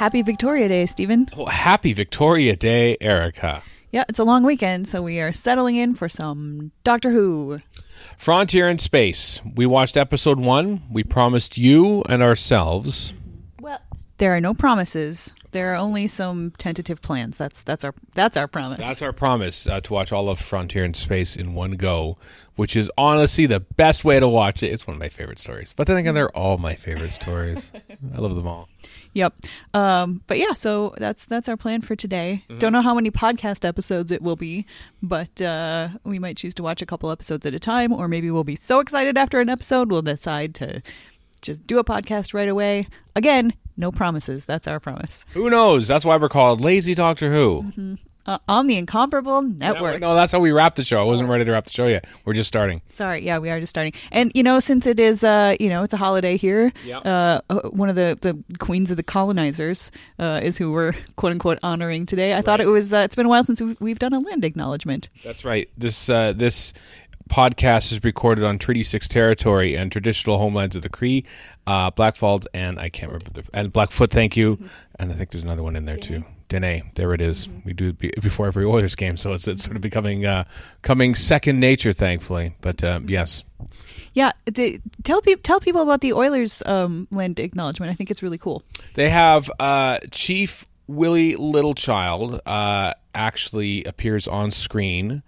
happy Victoria Day, Steven. Oh, happy Victoria Day, Erika. Yeah, it's a long weekend, so we are settling in for some Doctor Who. Frontier in Space. We watched episode one. We promised you and ourselves. Well, there are no promises. There are only some tentative plans. That's that's our that's our promise. That's our promise uh, to watch all of Frontier in Space in one go, which is honestly the best way to watch it. It's one of my favorite stories. But then again, they're all my favorite stories. I love them all. Yep. Um, but yeah, so that's that's our plan for today. Don't know how many podcast episodes it will be, but uh, we might choose to watch a couple episodes at a time, or maybe we'll be so excited after an episode we'll decide to just do a podcast right away. Again, no promises. That's our promise. Who knows? That's why we're called Lazy Doctor Who. Uh, on the Incomparable Network. No, that's how we wrap the show. I wasn't ready to wrap the show yet. We're just starting. Sorry, yeah, we are just starting. And you know, since it is uh, you know, it's a holiday here, Yep. uh, uh, one of the the queens of the colonizers uh, is who we're quote unquote honoring today. I thought it was uh, it's been a while since we've, we've done a land acknowledgement. That's right. This uh, this podcast is recorded on Treaty Six territory and traditional homelands of the Cree, uh, Blackfalds, and I can't remember the and Blackfoot. Thank you, and I think there's another one in there too. Dene, there it is. We do it before every Oilers game, so it's it's sort of becoming uh, coming second nature, thankfully. But uh, yes, Yeah, the, tell people tell people about the Oilers um, land acknowledgement. I think it's really cool. They have uh, Chief Willie Littlechild uh, actually appears on screen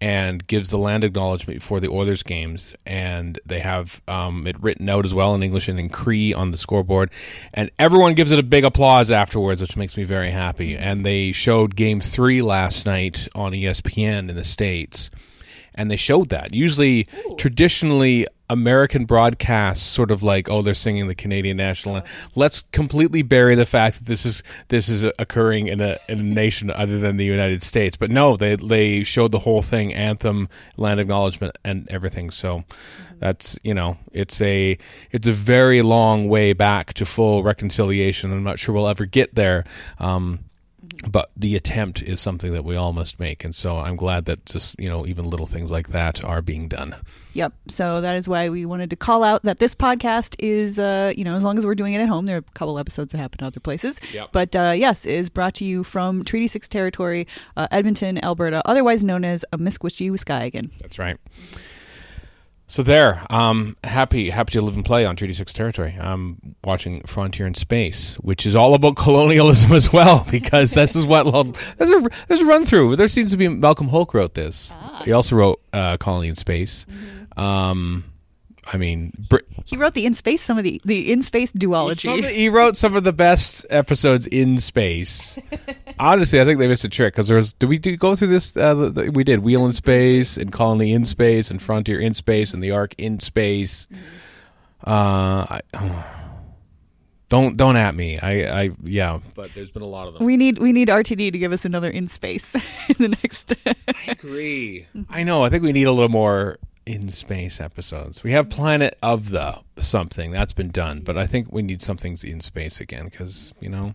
and gives the land acknowledgement before the Oilers games, and they have um, it written out as well in English and in Cree on the scoreboard, and everyone gives it a big applause afterwards, which makes me very happy. And they showed Game Three last night on ESPN in the states and they showed that. Usually, traditionally, American broadcasts sort of like, oh, they're singing the Canadian national. anthem. Let's completely bury the fact that this is this is occurring in a in a nation other than the United States. But no, they they showed the whole thing, anthem, land acknowledgement, and everything. So. That's you know it's a it's a very long way back to full reconciliation. I'm not sure we'll ever get there, um, but the attempt is something that we all must make and so i'm glad that just you know even little things like that are being done Yep. So that is why we wanted to call out that this podcast is, uh, you know, as long as we're doing it at home, there are a couple episodes that happen in other places. Yep. But uh, yes, is brought to you from Treaty Six territory, uh, Edmonton, Alberta, otherwise known as a Amiskwaciy-wâskahikan. that's right so there um happy happy to live and play on treaty 6 territory. I'm watching frontier in space which is all about colonialism as well because this is what there's a there's a run through. There seems to be Malcolm Hulke wrote this. He also wrote uh colony in space. Um i mean Br- He wrote the in space, some of the the in space duology. Some- he wrote some of the best episodes in space. Honestly, I think they missed a trick because there was. Did we do, go through this? Uh, the, the- we did Wheel in space and Colony in space and Frontier in space and the Ark in space. Uh, I, don't don't at me. I I yeah, but there's been a lot of them. we need we need RTD to give us another in space in the next. I agree. I know. I think we need a little more in space episodes. We have Planet of the something that's been done, but I think we need something in space again because you know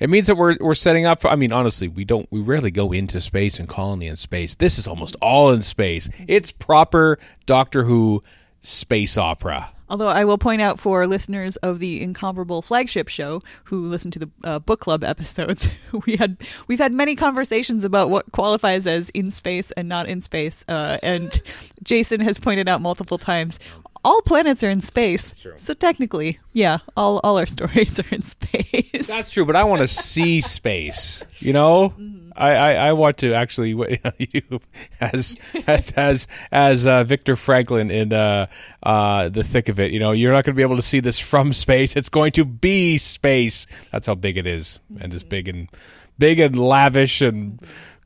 it means that we're we're setting up. For, I mean, honestly, we don't we rarely go into space and colony in space. This is almost all in space. It's proper Doctor Who space opera. Although I will point out for listeners of the incomparable flagship show who listen to the uh, book club episodes, we had we've had many conversations about what qualifies as in space and not in space, uh, and Jason has pointed out multiple times. All planets are in space, so technically, yeah, all all our stories are in space. That's true, but I want to see space. You know, I, I, I want to actually you as as as as uh, Victor Franklin in uh, uh, the thick of it. You know, you're not going to be able to see this from space. It's going to be space. That's how big it is, and it's big and big and lavish and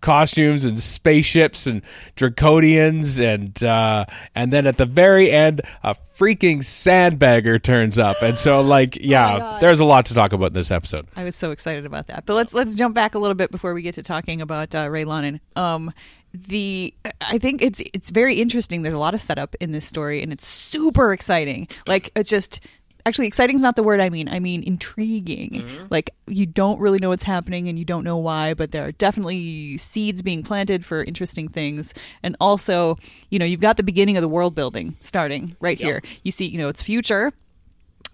costumes and spaceships and draconians and uh, and then at the very end a freaking sandbagger turns up and so like yeah God. there's a lot to talk about in this episode I was so excited about that. But let's let's jump back a little bit before we get to talking about uh, Ray Lonnen. Um, the I think it's it's very interesting. There's a lot of setup in this story, and it's super exciting. Like it's just actually exciting is not the word I mean. I mean intriguing. Like you don't really know what's happening, and you don't know why, but there are definitely seeds being planted for interesting things. And also, you know, you've got the beginning of the world building starting right here. You see, you know, it's future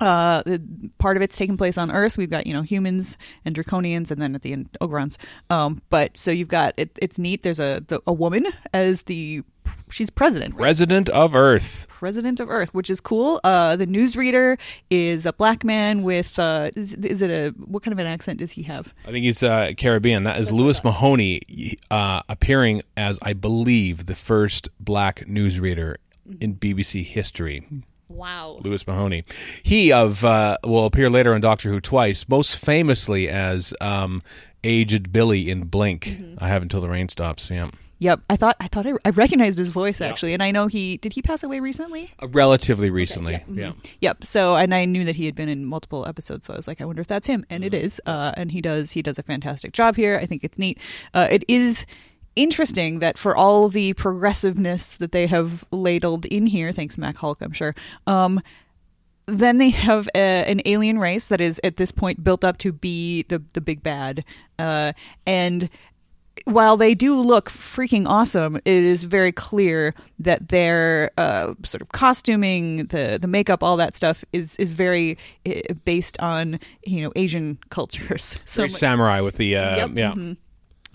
Uh, the, part of it's taking place on Earth. We've got you know humans and draconians, and then at the end Ogrons. Um, but so you've got it, it's neat. There's a the, a woman as the she's president, right? Resident of Earth. president of Earth, which is cool. Uh, the newsreader is a black man with uh, is, is it a what kind of an accent does he have? I think he's uh, Caribbean. That is Louis Mahoney uh, appearing as, I believe, the first black newsreader in BBC history. Wow. Louis Mahoney. He of uh, will appear later on Doctor Who twice, most famously as um, aged Billy in Blink. I have until the rain stops. Yeah, Yep. I thought I thought I, I recognized his voice actually, and I know he did he pass away recently. Uh, relatively recently. yeah. Yep. So, and I knew that he had been in multiple episodes, so I was like, I wonder if that's him, and it is. Uh, and he does he does a fantastic job here. I think it's neat. Uh, it is interesting that for all the progressiveness that they have ladled in here, thanks Mac Hulke, I'm sure. Um, then they have a, an alien race that is at this point built up to be the the big bad, uh, and while they do look freaking awesome, it is very clear that their uh, sort of costuming, the the makeup, all that stuff is is very uh, based on you know Asian cultures. So Very samurai with the uh, Yep, yeah.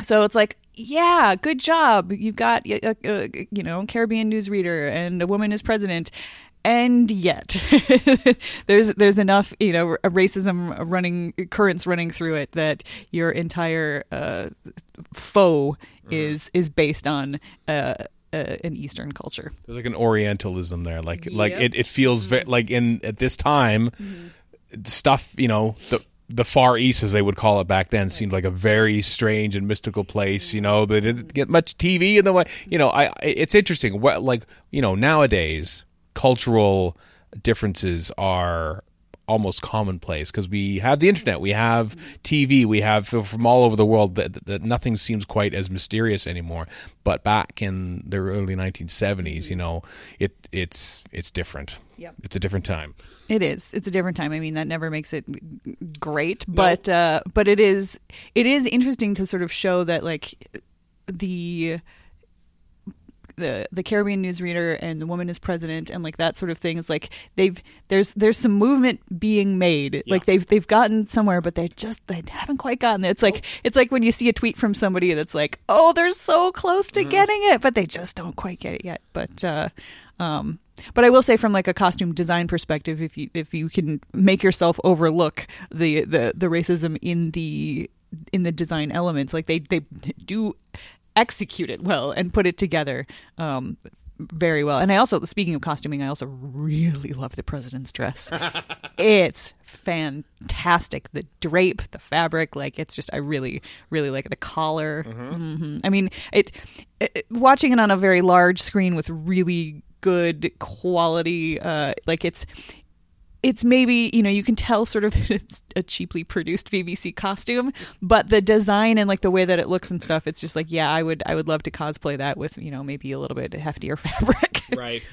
so it's like, yeah, good job. You've got a, a, a, you know Caribbean newsreader and a woman as president. And yet, there's there's enough you know racism running currents running through it that your entire uh, foe is is based on uh, uh, an Eastern culture. There's like an Orientalism there. Like like it, it feels very like in at this time stuff, you know, the the Far East as they would call it back then seemed like a very strange and mystical place, you know, they didn't get much TV in the way you know, I I- it's interesting what like, you know, nowadays cultural differences are almost commonplace because we have the internet, we have TV, we have from all over the world that, that nothing seems quite as mysterious anymore. But back in the early 1970s, you know, it it's it's different. Yep. It's a different time. It is. It's a different time. I mean, that never makes it great, but uh, but it is it is interesting to sort of show that like the the the Caribbean newsreader and the woman is president and like that sort of thing. It's like they've there's there's some movement being made. Like they've they've gotten somewhere, but they just they haven't quite gotten there. It's like it's like when you see a tweet from somebody that's like, oh, they're so close to getting it, but they just don't quite get it yet. But uh, um, but I will say from like a costume design perspective, if you if you can make yourself overlook the the the racism in the in the design elements, like they they do execute it well and put it together um, very well. And I also, speaking of costuming, I also really love the president's dress. it's fantastic. The drape, the fabric, like it's just I really, really like it. the collar. hmm I mean, it, it. Watching it on a very large screen with really good quality, uh, like it's it's maybe you know you can tell sort of it's a cheaply produced BBC costume, but the design and like the way that it looks and stuff, it's just like yeah, I would I would love to cosplay that with you know maybe a little bit heftier fabric. Right.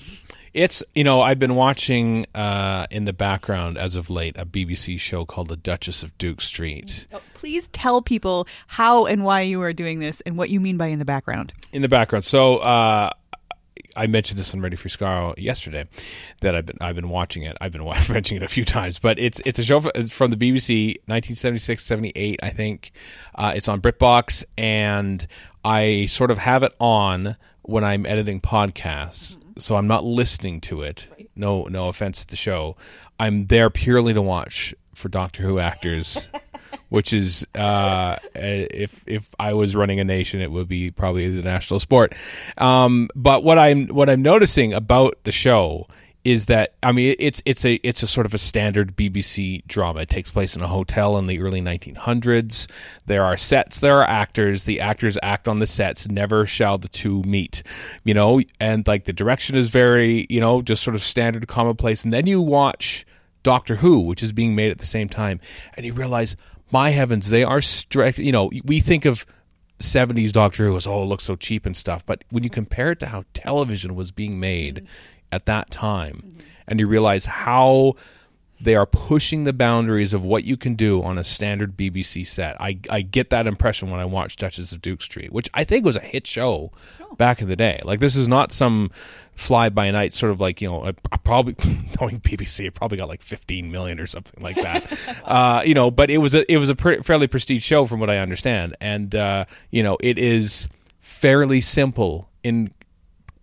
It's you know I've been watching uh, in the background as of late a BBC show called The Duchess of Duke Street. Oh, Please tell people how and why you are doing this and what you mean by in the background. in the background. So uh, I mentioned this on Ready for Scar yesterday that I've been I've been watching it. I've been wa- mentioning it a few times, but it's it's a show from the BBC, 1976, 78, I think. Uh, it's on BritBox, and I sort of have it on when I'm editing podcasts, so I'm not listening to it. No, no offense to the show. I'm there purely to watch for Doctor Who actors. which is uh, if if I was running a nation, it would be probably the national sport. Um, but what I'm what I'm noticing about the show is that I mean it's it's a it's a sort of a standard BBC drama. It takes place in a hotel in the early 1900s. There are sets, there are actors. The actors act on the sets. Never shall the two meet. You know, and like the direction is very you know just sort of standard commonplace. And then you watch Doctor Who, which is being made at the same time, and you realize, my heavens, they are strict. You know, we think of 70s Doctor Who as, oh, it looks so cheap and stuff. But when you compare it to how television was being made mm-hmm. at that time, mm-hmm. and you realize how they are pushing the boundaries of what you can do on a standard BBC set. I, I get that impression when I watch Duchess of Duke Street, which I think was a hit show oh. back in the day. Like this is not some fly by night sort of like you know I, I probably knowing BBC it probably got like 15 million or something like that. Uh, you know but it was a it was a pre- fairly prestige show from what I understand. And uh, you know it is fairly simple in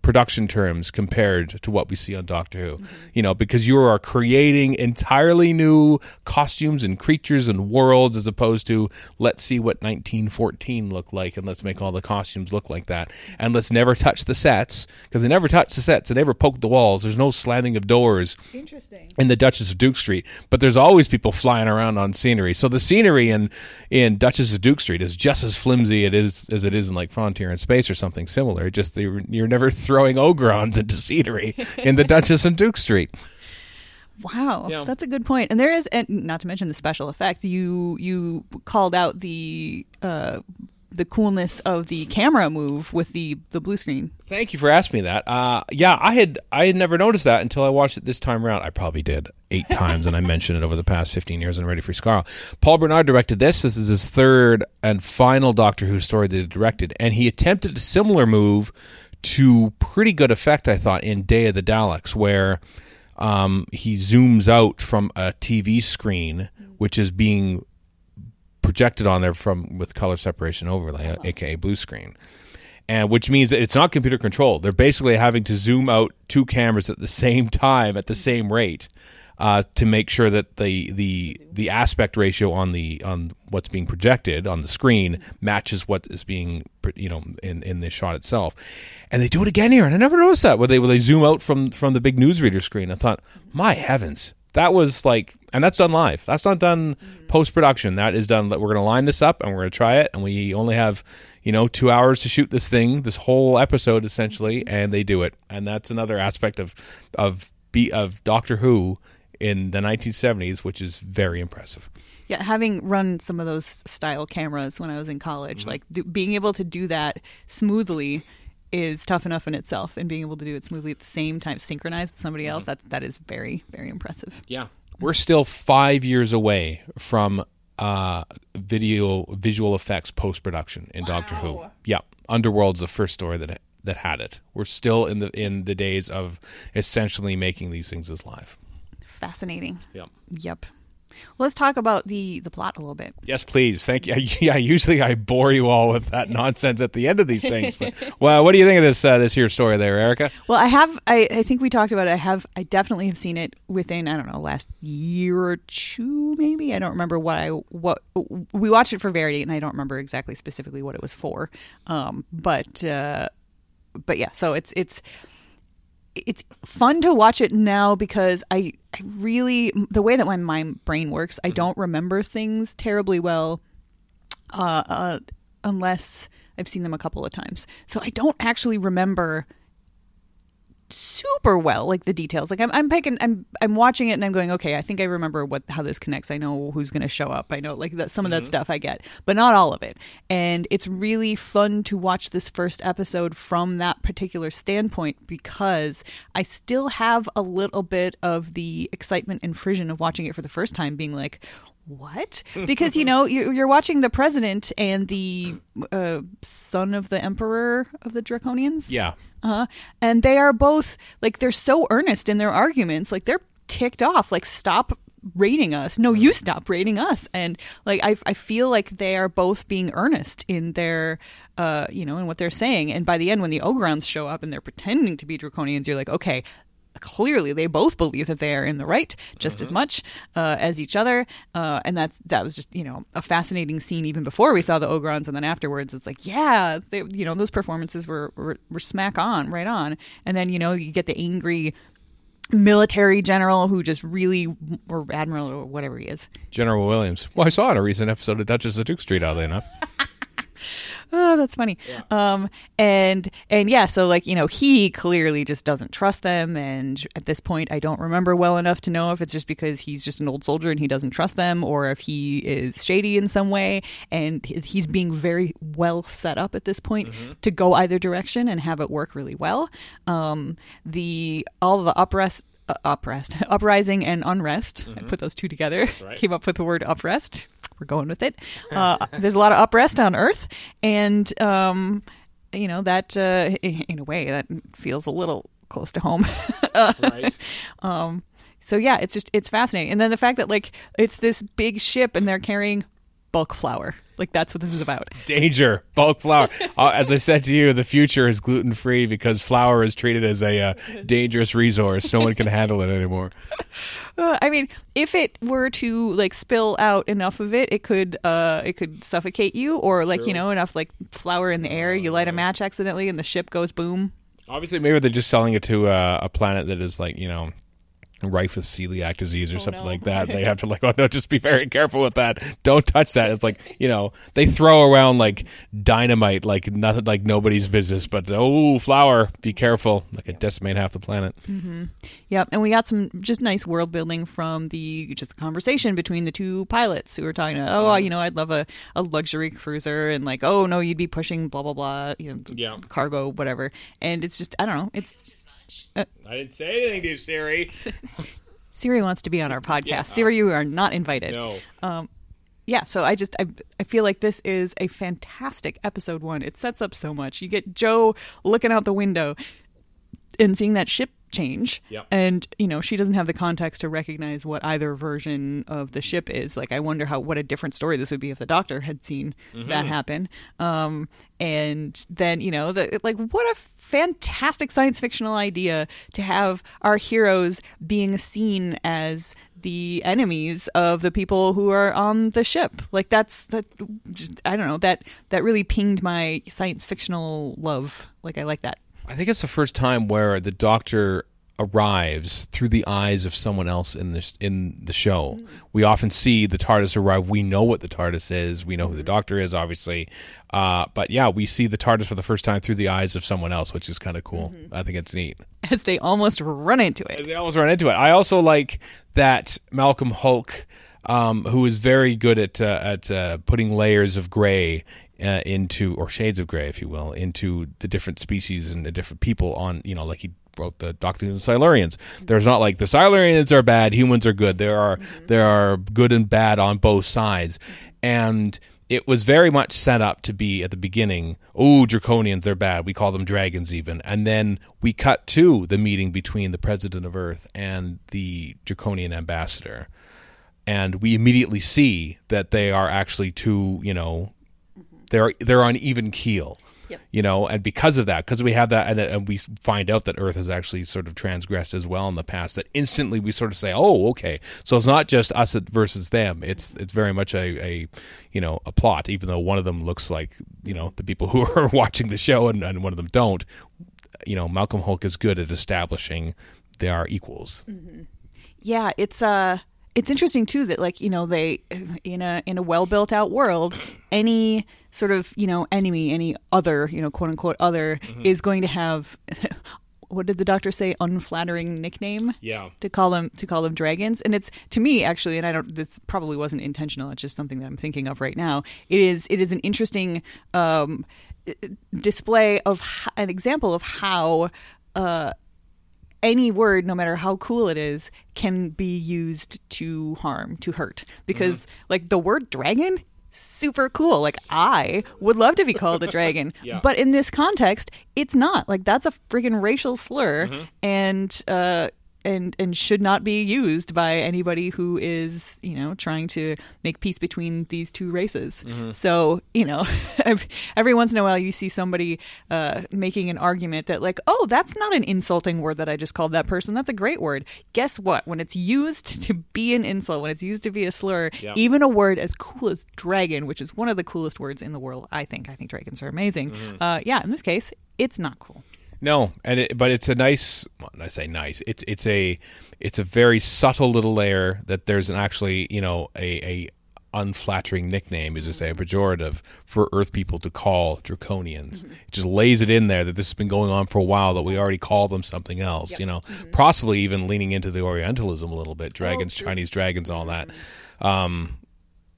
production terms compared to what we see on Doctor Who. You know, because you are creating entirely new costumes and creatures and worlds as opposed to let's see what 1914 looked like and let's make all the costumes look like that. And let's never touch the sets because they never touch the sets. They never poke the walls. There's no slamming of doors Interesting. in the Duchess of Duke Street, but there's always people flying around on scenery. So the scenery in in Duchess of Duke Street is just as flimsy it is as it is in like Frontier in Space or something similar. It just they, you're never throwing ogrons into scenery in the Duchess and Duke Street. Wow, Yeah. that's a good point. And there is, and not to mention the special effect. You you called out the uh, the coolness of the camera move with the the blue screen. Thank you for asking me that. Uh, yeah, I had I had never noticed that until I watched it this time around. I probably did eight times, and I mentioned it over the past fifteen years. on Ready for Scarl. Paul Bernard directed this. This is his third and final Doctor Who story that he directed, and he attempted a similar move to pretty good effect, I thought, in Day of the Daleks, where um, he zooms out from a TV screen, which is being projected on there from with color separation overlay, aka blue screen. And which means that it's not computer controlled. They're basically having to zoom out two cameras at the same time at the same rate uh, to make sure that the the the aspect ratio on the on what's being projected on the screen matches what is being you know in in the shot itself. And they do it again here, and I never noticed that where they where they zoom out from from the big newsreader screen. I thought, my heavens, that was like, and that's done live. That's not done post production. That is done. We're going to line this up and we're going to try it. And we only have, you know, two hours to shoot this thing, this whole episode essentially, and they do it. And that's another aspect of of be of Doctor Who in the 1970s, which is very impressive. Yeah, having run some of those style cameras when I was in college, like th- being able to do that smoothly is tough enough in itself, and being able to do it smoothly at the same time, synchronized with somebody else, that that is very very impressive. Yeah, we're still five years away from uh, video visual effects post production in Doctor Who. Yeah, Underworld's the first story that that had it. We're still in the in the days of essentially making these things as live. Fascinating. Yep. Well, let's talk about the the plot a little bit. Yes, please. Thank you. Yeah, usually I bore you all with that nonsense at the end of these things. But well, what do you think of this uh, this here story there, Erika? Well, I have. I, I think we talked about it. I have. I definitely have seen it within. I don't know, last year or two, maybe. I don't remember what I what we watched it for Verity, and I don't remember exactly specifically what it was for. Um, but uh, but yeah. So it's it's it's fun to watch it now because I, I really the way that my mind brain works, I don't remember things terribly well uh, uh, unless I've seen them a couple of times. So I don't actually remember super well like the details. Like i'm i'm picking i'm i'm watching it and i'm going okay i think i remember what how this connects. I know who's going to show up. I know like that some of that mm-hmm. stuff i get but not all of it. And it's really fun to watch this first episode from that particular standpoint because i still have a little bit of the excitement and frisson of watching it for the first time being like what? Because you know you- you're watching the president and the uh, son of the emperor of the Draconians. Yeah. Uh, and they are both like they're so earnest in their arguments. Like they're ticked off. Like stop rating us. No, you stop rating us. And like I, I feel like they are both being earnest in their, uh, you know, in what they're saying. And by the end, when the Ogrons show up and they're pretending to be Draconians, you're like, okay. Clearly, they both believe that they are in the right just as much uh, as each other, uh, and that's that was just you know a fascinating scene even before we saw the Ogrons, and then afterwards it's like yeah, they, you know those performances were, were were smack on, right on, and then you know you get the angry military general who just really or admiral or whatever he is. General Williams. Well, I saw in a recent episode of Duchess of Duke Street, oddly enough. Oh, that's funny. Um, and and yeah, so like you know, he clearly just doesn't trust them, and at this point, I don't remember well enough to know if it's just because he's just an old soldier and he doesn't trust them, or if he is shady in some way, and he's being very well set up at this point to go either direction and have it work really well. Um, the all the uprest uh, uprest, uprising and unrest. I put those two together. right. Came up with the word uprest. We're going with it. Uh, there's a lot of uprest on Earth, and um, you know that uh, in a way that feels a little close to home. Right. Um, so yeah, it's just it's fascinating. And then the fact that like it's this big ship and they're carrying bulk flour. Like that's what this is about. Danger, bulk flour. uh, as I said to you, the future is gluten free because flour is treated as a uh, dangerous resource. No one can handle it anymore. Uh, I mean, if it were to like spill out enough of it, it could uh it could suffocate you or like, you know, enough like flour in the air, you light a match accidentally and the ship goes boom. Obviously, maybe they're just selling it to uh, a planet that is like you know rife with celiac disease or oh, something no. like that. They have to like, oh no, just be very careful with that. Don't touch that. It's like you know they throw around like dynamite like nothing like nobody's business. But oh, flour, be careful. Like it decimate half the planet. Mm-hmm. Yep, and we got some just nice world building from the just the conversation between the two pilots who were talking about, oh, um, you know, I'd love a, a luxury cruiser, and like, oh no, you'd be pushing blah blah blah, you know, Yeah. cargo, whatever. And it's just, I don't know, it's Uh, I didn't say anything to you, Siri. Siri wants to be on our podcast. Siri, you are not invited. No. Um, yeah so i just I, I feel like this is a fantastic episode one it sets up so much you get Jo looking out the window and seeing that ship change. Yep. and you know she doesn't have the context to recognize what either version of the ship is. Like i wonder how what a different story this would be if the doctor had seen that happen. Um and then you know the like what a fantastic science fictional idea to have our heroes being seen as the enemies of the people who are on the ship. Like that's that i don't know that that really pinged my science fictional love. Like i like that I think it's the first time where the Doctor arrives through the eyes of someone else in this in the show. We often see the TARDIS arrive. We know what the TARDIS is. We know who the Doctor is, obviously. Uh, but yeah, we see the TARDIS for the first time through the eyes of someone else, which is kind of cool. I think it's neat. as they almost run into it They almost run into it. I also like that Malcolm Hulke, um, who is very good at uh, at uh, putting layers of gray uh, into or shades of gray, if you will, into the different species and the different people on. You know, like he wrote the Doctor and the Silurians. Mm-hmm. There's not like the Silurians are bad, humans are good. There are mm-hmm. there are good and bad on both sides, mm-hmm. and it was very much set up to be at the beginning. Oh, draconians, they're bad. We call them dragons, even. And then we cut to the meeting between the president of Earth and the draconian ambassador, and we immediately see that they are actually two. You know, they're they're on even keel. Yep. You know, and because of that, because we have that, and, and we find out that Earth has actually sort of transgressed as well in the past. That instantly we sort of say, "Oh, okay." So it's not just us versus them. It's it's very much a, a you know a plot. Even though one of them looks like you know the people who are watching the show, and, and one of them don't. You know, Malcolm Hulke is good at establishing they are equals. yeah it's uh it's interesting too that like you know they in a in a well built out world any sort of you know enemy any other you know quote unquote other is going to have what did the doctor say? Unflattering nickname? Yeah. to call them to call them dragons. And it's to me actually and i don't this probably wasn't intentional it's just something that i'm thinking of right now it is it is an interesting um display of an example of how uh any word, no matter how cool it is, can be used to harm, to hurt. Because, like, the word dragon, super cool. Like, I would love to be called a dragon. Yeah. But in this context, it's not. Like, that's a freaking racial slur. And, uh, and and should not be used by anybody who is you know trying to make peace between these two races. So you know, every once in a while you see somebody uh, making an argument that like, oh, that's not an insulting word that I just called that person. That's a great word. Guess what? When it's used to be an insult, when it's used to be a slur, Yeah. even a word as cool as dragon, which is one of the coolest words in the world, I think. I think dragons are amazing. Uh, yeah, in this case, it's not cool. No, and it, but it's a nice. Well, I say nice. It's it's a it's a very subtle little layer that there's an actually you know a a unflattering nickname, is I say, a mm-hmm. pejorative for Earth people to call draconians. Mm-hmm. It just lays it in there that this has been going on for a while. That we already call them something else. You know, mm-hmm. possibly even leaning into the Orientalism a little bit, oh, dragons, Chinese dragons, all that. Um,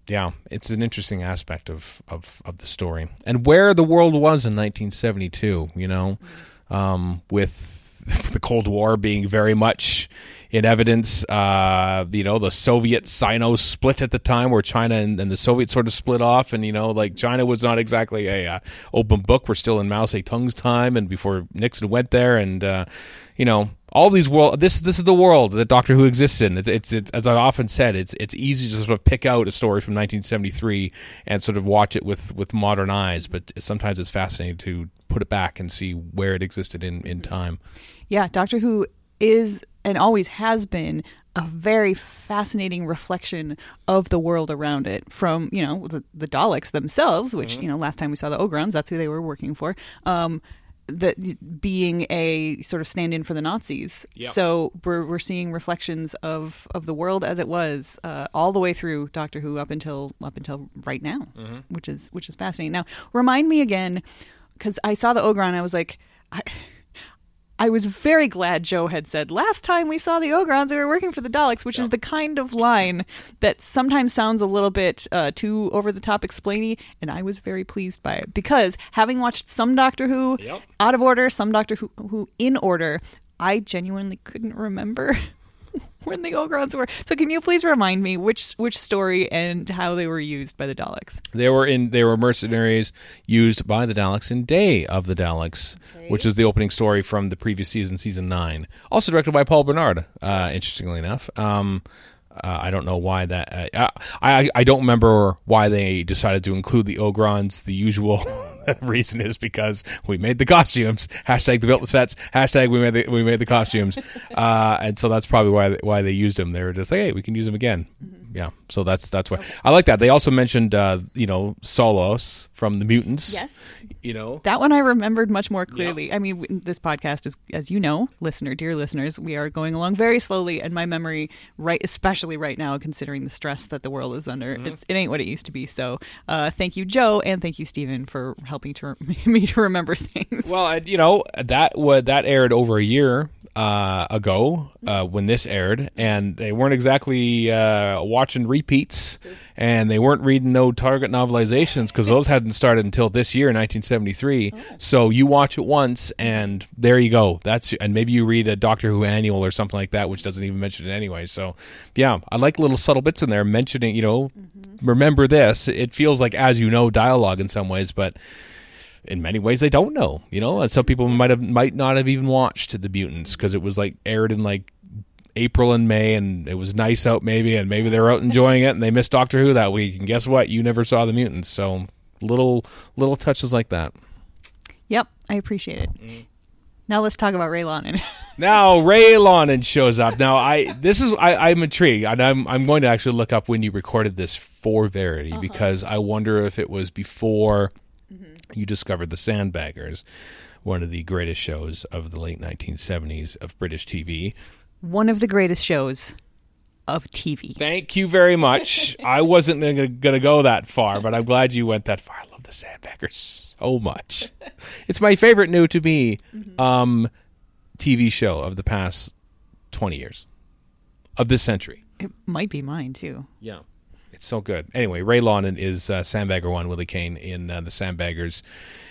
yeah, it's an interesting aspect of, of, of the story and where the world was in 1972. You know, um, with the Cold War being very much in evidence. Uh, you know, the Soviet Sino split at the time, where China and, and, the Soviets sort of split off, and you know, like China was not exactly a uh, open book. We're still in Mao Zedong's time, and before Nixon went there, and uh, you know, all these world. This this is the world that Doctor Who exists in. It's, it's, it's as I often said, it's it's easy to sort of pick out a story from 1973 and sort of watch it with with modern eyes, but sometimes it's fascinating to put it back and see where it existed in in time. Yeah, Doctor Who is and always has been a very fascinating reflection of the world around it from you know the, the daleks themselves which mm-hmm. you know last time we saw the ogrons that's who they were working for um, that being a sort of stand-in for the Nazis. Yep. So we're we're seeing reflections of of the world as it was uh, all the way through Doctor Who up until up until right now, mm-hmm. which is which is fascinating. Now, remind me again because I saw the Ogron, I was like. I, I was very glad Jo had said last time we saw the Ogrons, they were working for the Daleks, which yeah. is the kind of line that sometimes sounds a little bit uh, too over the top explainy, and I was very pleased by it because having watched some Doctor Who yep. out of order, some Doctor Who, Who in order, I genuinely couldn't remember when the Ogrons were. So can you please remind me which which story and how they were used by the Daleks? They were in they were mercenaries used by the Daleks in Day of the Daleks, okay. which is the opening story from the previous season, season nine. Also directed by Paul Bernard. Uh, interestingly enough. Um, uh, I don't know why that. Uh, I I don't remember why they decided to include the Ogrons, the usual reason is because we made the costumes. Hashtag the built the sets. Hashtag we made the we made the costumes. Uh, and so that's probably why why they used them. They were just like, hey, we can use them again. Mm-hmm. Yeah. So that's that's why okay. I like that. They also mentioned uh, you know Solos from the Mutants. Yes. You know that one I remembered much more clearly. Yeah. I mean, this podcast is, as you know, listener, dear listeners, we are going along very slowly, and my memory, right, especially right now, considering the stress that the world is under, mm-hmm. it ain't what it used to be. So, uh, thank you, Jo, and thank you, Steven, for helping to me to remember things. Well, you know that would that aired over a year uh, ago uh, when this aired, and they weren't exactly uh, watching repeats, and they weren't reading no Target novelizations because those hadn't started until this year, 1973. Oh. So you watch it once, and there you go. That's and maybe you read a Doctor Who annual or something like that, which doesn't even mention it anyway. So yeah, I like little subtle bits in there mentioning, you know, mm-hmm. remember this. It feels like as you know dialogue in some ways, but in many ways they don't know. You know, and some people might have might not have even watched the Mutants because it was like aired in like April and May, and it was nice out maybe, and maybe they were out enjoying it, and they missed Doctor Who that week. And guess what? You never saw the Mutants. So little little touches like that. Yep, I appreciate it. Mm. Now let's talk about Ray Lonnen. now Ray Lonnen shows up. Now I this is I, I'm intrigued, and I'm I'm going to actually look up when you recorded this for Verity uh-huh. because I wonder if it was before you discovered The Sandbaggers, one of the greatest shows of the late 1970s of British TV. One of the greatest shows of TV. Thank you very much. I wasn't going to go that far, but I'm glad you went that far. I love The Sandbaggers so much. it's my favorite new to me mm-hmm. um, TV show of the past 20 years, of this century. It might be mine too. Yeah. It's so good. Anyway, Ray Lonnen is uh, Sandbagger One, Willie Caine in uh, the Sandbaggers,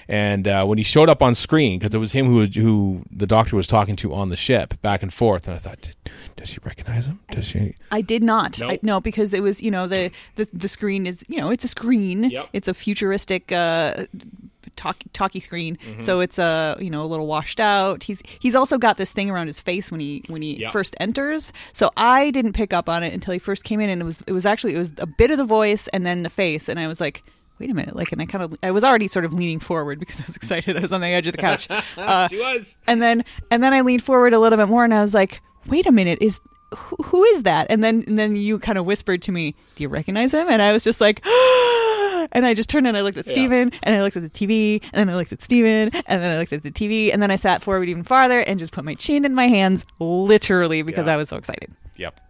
and uh, when he showed up on screen, because it was him who who the doctor was talking to on the ship, back and forth, and I thought, does she recognize him? Does she? I did not. Nope. I, no, because it was you know the, the the screen is you know it's a screen. Yep. It's a futuristic uh, talk, talkie screen, mm-hmm. so it's a you know a little washed out. He's he's also got this thing around his face when he when he first enters. So I didn't pick up on it until he first came in, and it was it was actually it was a bit of the voice and then the face, and I was like. Wait a minute! Like, and I kind of, I was already sort of leaning forward because I was excited. I was on the edge of the couch. Uh, she was. And then, and then I leaned forward a little bit more, and I was like, "Wait a minute! Is who, who is that?" And then, and then you kind of whispered to me, "Do you recognize him?" And I was just like. And I just turned and I looked at yeah. Steven and I looked at the TV and then I looked at Steven and then I looked at the TV and then I sat forward even farther and just put my chin in my hands literally because yeah. I was so excited. Yep.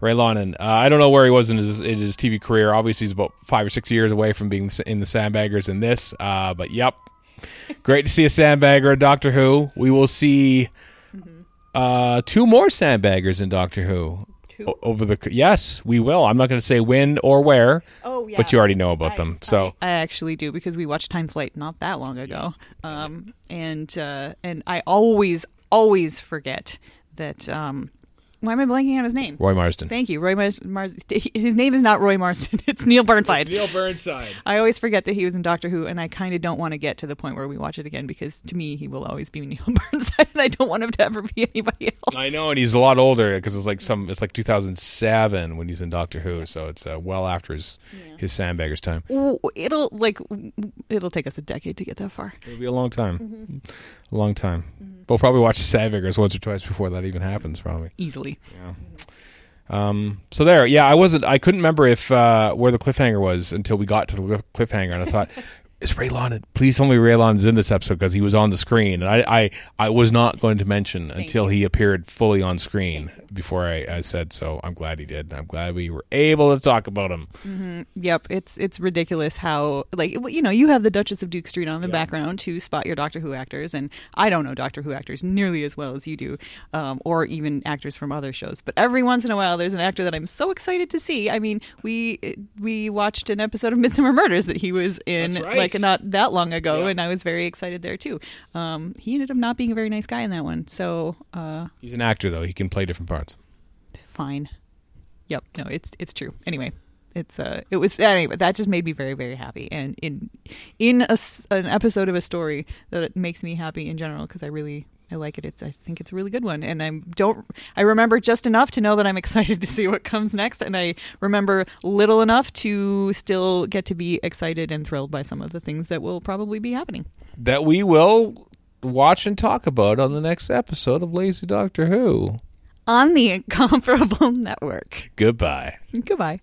Ray Lonnen. Uh, I don't know where he was in his in his TV career. Obviously, he's about five or six years away from being in the Sandbaggers in this. Uh, but yep, great to see a Sandbagger in Doctor Who. We will see uh, two more Sandbaggers in Doctor Who o- over the yes, we will. I'm not going to say when or where. Oh yeah, but you already know about I, them. So I, I, actually do because we watched Time Flight not that long ago, um, and uh, and I always always forget that. Um, why am I blanking on his name? Roy Marsden. Thank you, Roy Mars. Mars- his name is not Roy Marsden. It's Neil Burnside. Neil Burnside. I always forget that he was in Doctor Who, and I kind of don't want to get to the point where we watch it again because to me he will always be Neil Burnside, and I don't want him to ever be anybody else. I know, and he's a lot older because it's like some. It's like 2007 when he's in Doctor Who, so it's uh, well after his his Sandbaggers time. It'll like it'll take us a decade to get that far. It'll be a long time, a long time. We'll probably watch the Sandbaggers once or twice before that even happens, probably. Easily. Yeah. Um. So there, yeah, I wasn't. I couldn't remember if uh, where the cliffhanger was until we got to the cliffhanger, and I thought, "Is Ray Lonnen? Please tell me Ray Lonnen's in this episode because he was on the screen." And I, I, I was not going to mention until he appeared fully on screen before I, I said so. I'm glad he did. I'm glad we were able to talk about him. Yep, it's it's ridiculous how like you know you have the Duchess of Duke Street on in the background to spot your Doctor Who actors, and I don't know Doctor Who actors nearly as well as you do, um, or even actors from other shows. But every once in a while, there's an actor that I'm so excited to see. I mean, we we watched an episode of Midsomer Murders that he was in That's right. like not that long ago, Yeah. and I was very excited there too. Um, he ended up not being a very nice guy in that one, so uh, He's an actor though; he can play different parts. fine. Yep, no, it's it's true. Anyway, it's uh, it was anyway. That just made me very very happy, and in in a an episode of a story that makes me happy in general because I really I like it. It's I think it's a really good one, and I don't I remember just enough to know that I'm excited to see what comes next, and I remember little enough to still get to be excited and thrilled by some of the things that will probably be happening. That we will watch and talk about on the next episode of Lazy Doctor Who. On the Incomparable Network. Goodbye. Goodbye.